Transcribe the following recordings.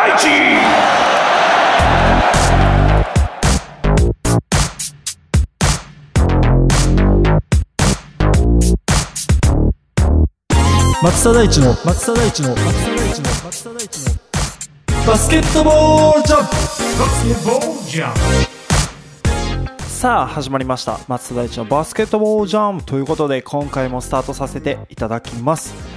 大地松田大地の松田大地の松田大地の松田大地の。バスケットボールジャンプ。バスケットボールジャンプ。さあ始まりました。松田大地のバスケットボールジャンプということで今回もスタートさせていただきます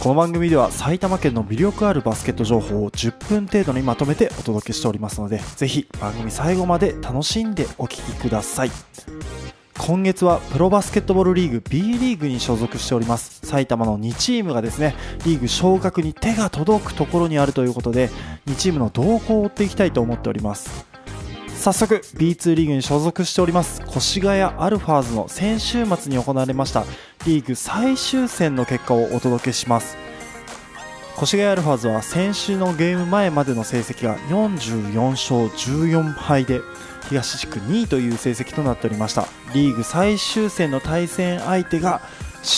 この番組では埼玉県の魅力あるバスケット情報を10分程度にまとめてお届けしておりますのでぜひ番組最後まで楽しんでお聴きください。今月はプロバスケットボールリーグ B リーグに所属しております。埼玉の2チームがですねリーグ昇格に手が届くところにあるということで2チームの動向を追っていきたいと思っております。早速 B2 リーグに所属しております越谷アルファーズの先週末に行われましたリーグ最終戦の結果をお届けします。越谷アルファーズは先週のゲーム前までの成績が44勝14敗で東地区2位という成績となっておりました。リーグ最終戦の対戦相手が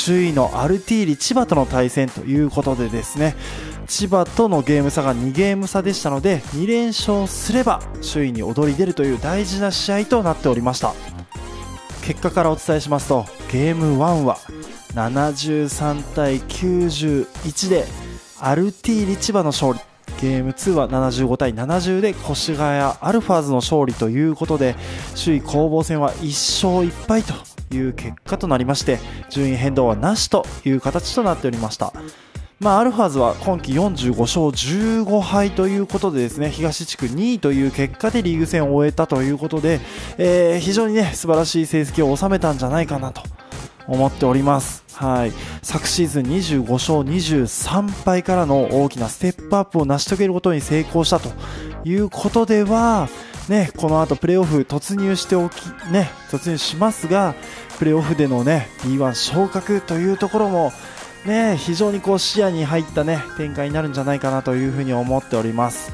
首位のアルティーリ千葉との対戦ということでですね。千葉とのゲーム差が2ゲーム差でしたので2連勝すれば首位に躍り出るという大事な試合となっておりました。結果からお伝えしますとゲーム1は73対91でアルティーリ千葉の勝利。ゲーム2は75対70で越谷アルファーズの勝利ということで首位攻防戦は1勝1敗という結果となりまして順位変動はなしという形となっておりました。まあ、アルファーズは今季45勝15敗ということでですね東地区2位という結果でリーグ戦を終えたということで、えー非常にね素晴らしい成績を収めたんじゃないかなと思っております、はい、昨シーズン25勝23敗からの大きなステップアップを成し遂げることに成功したということでは、ね、この後プレーオフ突入しておき、ね、突入しますがプレーオフでの、ね、B1 昇格というところもね、非常にこう視野に入った、ね、展開になるんじゃないかなというふうに思っております。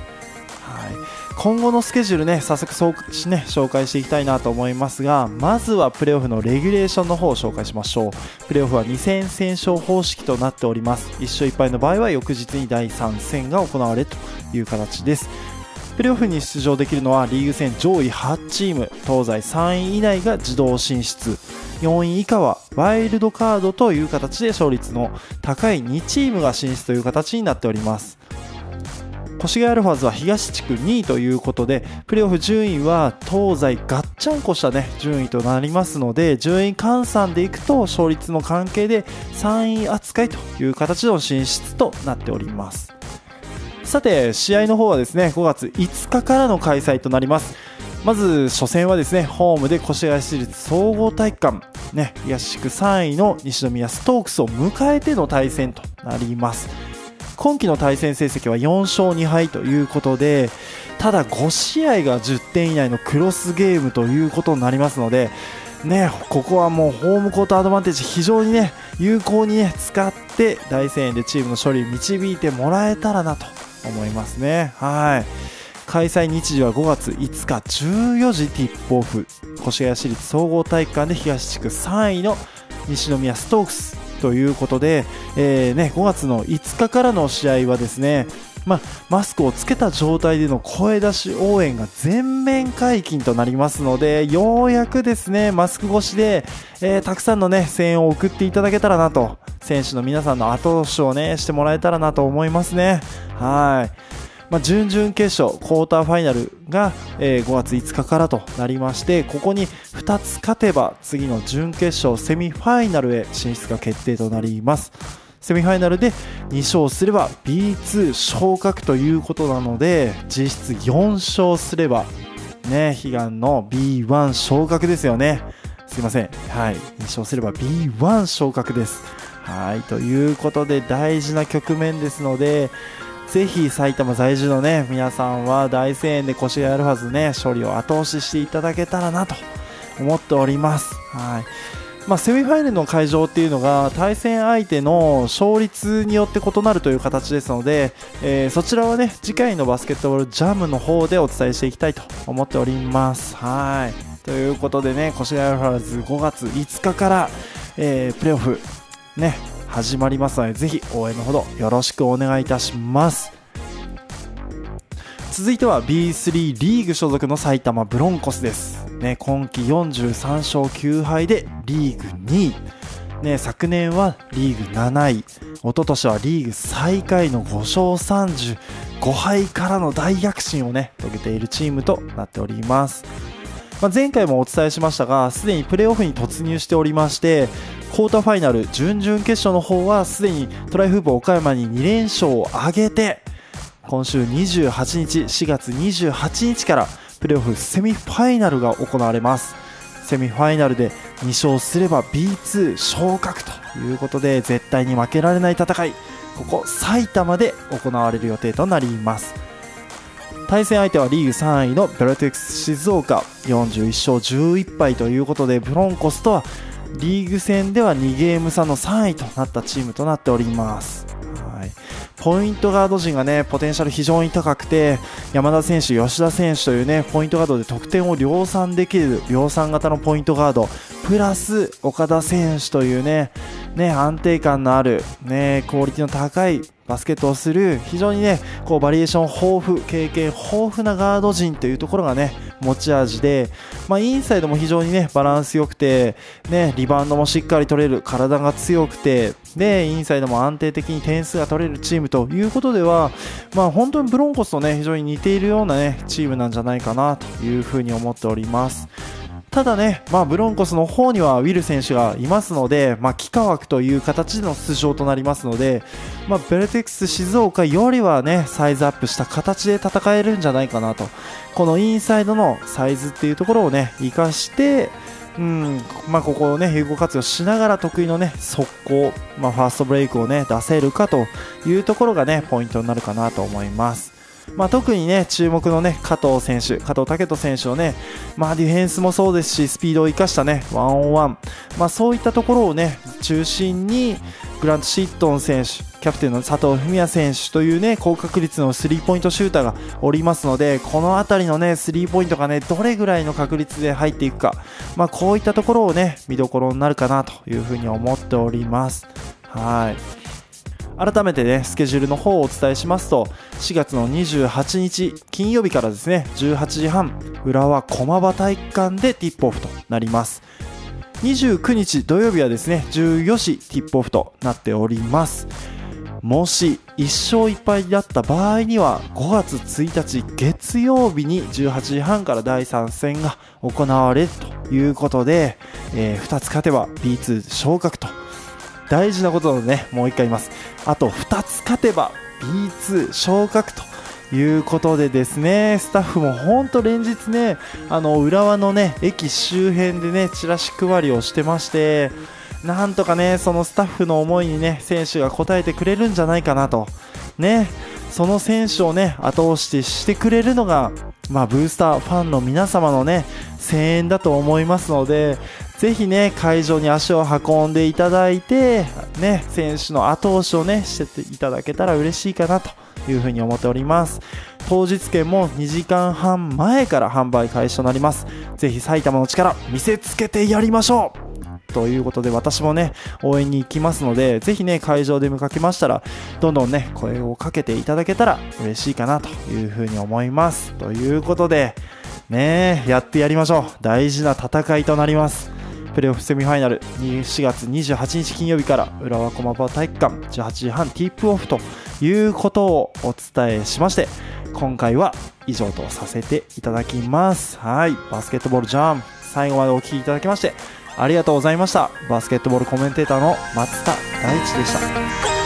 はい。今後のスケジュールね早速そうしね紹介していきたいなと思いますがまずはプレーオフのレギュレーションの方を紹介しましょう。プレーオフは2戦戦勝方式となっております。1勝1敗の場合は翌日に第3戦が行われるという形です。プレーオフに出場できるのはリーグ戦上位8チーム東西3位以内が自動進出。4位以下はワイルドカードという形で勝率の高い2チームが進出という形になっております。越谷アルファーズは東地区2位ということでプレーオフ順位は東西ガッチャンコした、ね、順位となりますので順位換算でいくと勝率の関係で3位扱いという形の進出となっております。さて試合の方はですね5月5日からの開催となります。まず初戦はですねホームで越谷市立総合体育館、ね、東地区3位の西宮ストークスを迎えての対戦となります。今季の対戦成績は4勝2敗ということでただ5試合が10点以内のクロスゲームということになりますのでね、ここはもうホームコートアドバンテージ非常にね有効にね使って大声援でチームの勝利に導いてもらえたらなと思いますね。はい開催日時は5月5日14時ティップオフ越谷市立総合体育館で東地区3位の西宮ストークスということで、えーね、5月の5日からの試合はですね、まあ、マスクをつけた状態での声出し応援が全面解禁となりますのでようやくですねマスク越しで、えーたくさんの、ね、声援を送っていただけたらなと選手の皆さんの後押しを、ね、してもらえたらなと思いますね。はいまあ、準々決勝、クォーターファイナルが、えー5月5日からとなりましてここに2つ勝てば次の準決勝セミファイナルへ進出が決定となりますセミファイナルで2勝すれば B2 昇格ということなので実質4勝すればね悲願の B1 昇格ですよね。すいません。はい。2勝すれば B1 昇格です。はい。ということで大事な局面ですのでぜひ埼玉在住のね皆さんは大声援で越谷アルファズね勝利を後押ししていただけたらなと思っております。はい。まあ、セミファイナルの会場っていうのが対戦相手の勝率によって異なるという形ですので、えーそちらはね次回のバスケットボールジャムの方でお伝えしていきたいと思っております。はい。ということでね越谷アルファーズ5月5日から、えープレーオフね始まりますのでぜひ応援のほどよろしくお願いいたします。続いては B3 リーグ所属の埼玉ブロンコスです、ね、今季43勝9敗でリーグ2位、ね、昨年はリーグ7位。一昨年はリーグ最下位の5勝35敗からの大躍進をね遂げているチームとなっております。まあ、前回もお伝えしましたがすでにプレーオフに突入しておりましてクォーターファイナル準々決勝の方はすでにトライフープ岡山に2連勝を挙げて今週28日4月28日からプレーオフセミファイナルが行われます。セミファイナルで2勝すれば B2 昇格ということで絶対に負けられない戦い。ここ埼玉で行われる予定となります。対戦相手はリーグ3位のベルテックス静岡。41勝11敗ということでブロンコスとはリーグ戦では2ゲーム差の3位となったチームとなっております。はい。ポイントガード陣がね、ポテンシャル非常に高くて、山田選手、吉田選手というね、ポイントガードで得点を量産できる、量産型のポイントガード、プラス岡田選手というね、ね、安定感のある、ね、クオリティの高いバスケットをする、非常にね、こうバリエーション豊富、経験豊富なガード陣というところがね、持ち味で、まあ、インサイドも非常にね、バランス良くて、ね、リバウンドもしっかり取れる、体が強くて、で、インサイドも安定的に点数が取れるチームということでは、まあ、本当にブロンコスとね、非常に似ているようなね、チームなんじゃないかなというふうに思っております。ただね、まあ、ブロンコスの方にはウィル選手がいますので、まあ、幾何枠という形での出場となりますので、まあ、ベルテックス静岡よりはね、サイズアップした形で戦えるんじゃないかなと。このインサイドのサイズっていうところをね、活かして、うん、まあ、ここをね、有効活用しながら得意のね、速攻、まあ、ファーストブレイクをね、出せるかというところがね、ポイントになるかなと思います。まあ、特にね、注目のね、加藤選手、加藤武人選手をね、まあ、ディフェンスもそうですし、スピードを生かしたね、ワンオンワン、まあ、そういったところをね、中心に、グラント・シットン選手、キャプテンの佐藤文也選手というね、高確率のスリーポイントシューターがおりますので、この辺りのね、スリーポイントがね、どれぐらいの確率で入っていくか、まあ、こういったところをね、見どころになるかなというふうに思っております。はい。改めてね、スケジュールの方をお伝えしますと、4月の28日金曜日からですね、18時半、浦和駒場体育館でティップオフとなります。29日土曜日はですね、14時ティップオフとなっております。もし1勝1敗だった場合には5月1日月曜日に18時半から第3戦が行われるということで、え2つ勝てば B2 昇格と大事なことなのでね、もう一回言います。あと2つ勝てば B2 昇格ということでですね、スタッフも本当連日ね、あの、浦和のね、駅周辺でね、チラシ配りをしてまして、なんとかね、そのスタッフの思いにね、選手が応えてくれるんじゃないかなと。ね、その選手をね、後押ししてくれるのが、まあ、ブースターファンの皆様のね、声援だと思いますので、ぜひね、会場に足を運んでいただいて、ね、選手の後押しをね、していただけたら嬉しいかなというふうに思っております。当日券も2時間半前から販売開始となります。ぜひ埼玉の力見せつけてやりましょうということで私もね応援に行きますのでぜひね会場で見かけましたらどんどんね声をかけていただけたら嬉しいかなというふうに思いますということでねえやってやりましょう。大事な戦いとなります。プレーオフセミファイナル4月28日金曜日から浦和駒場体育館18時半ティープオフということをお伝えしまして今回は以上とさせていただきます。はい。バスケットボールジャン最後までお聴きいただきましてありがとうございました。バスケットボールコメンテーターの松田大地でした。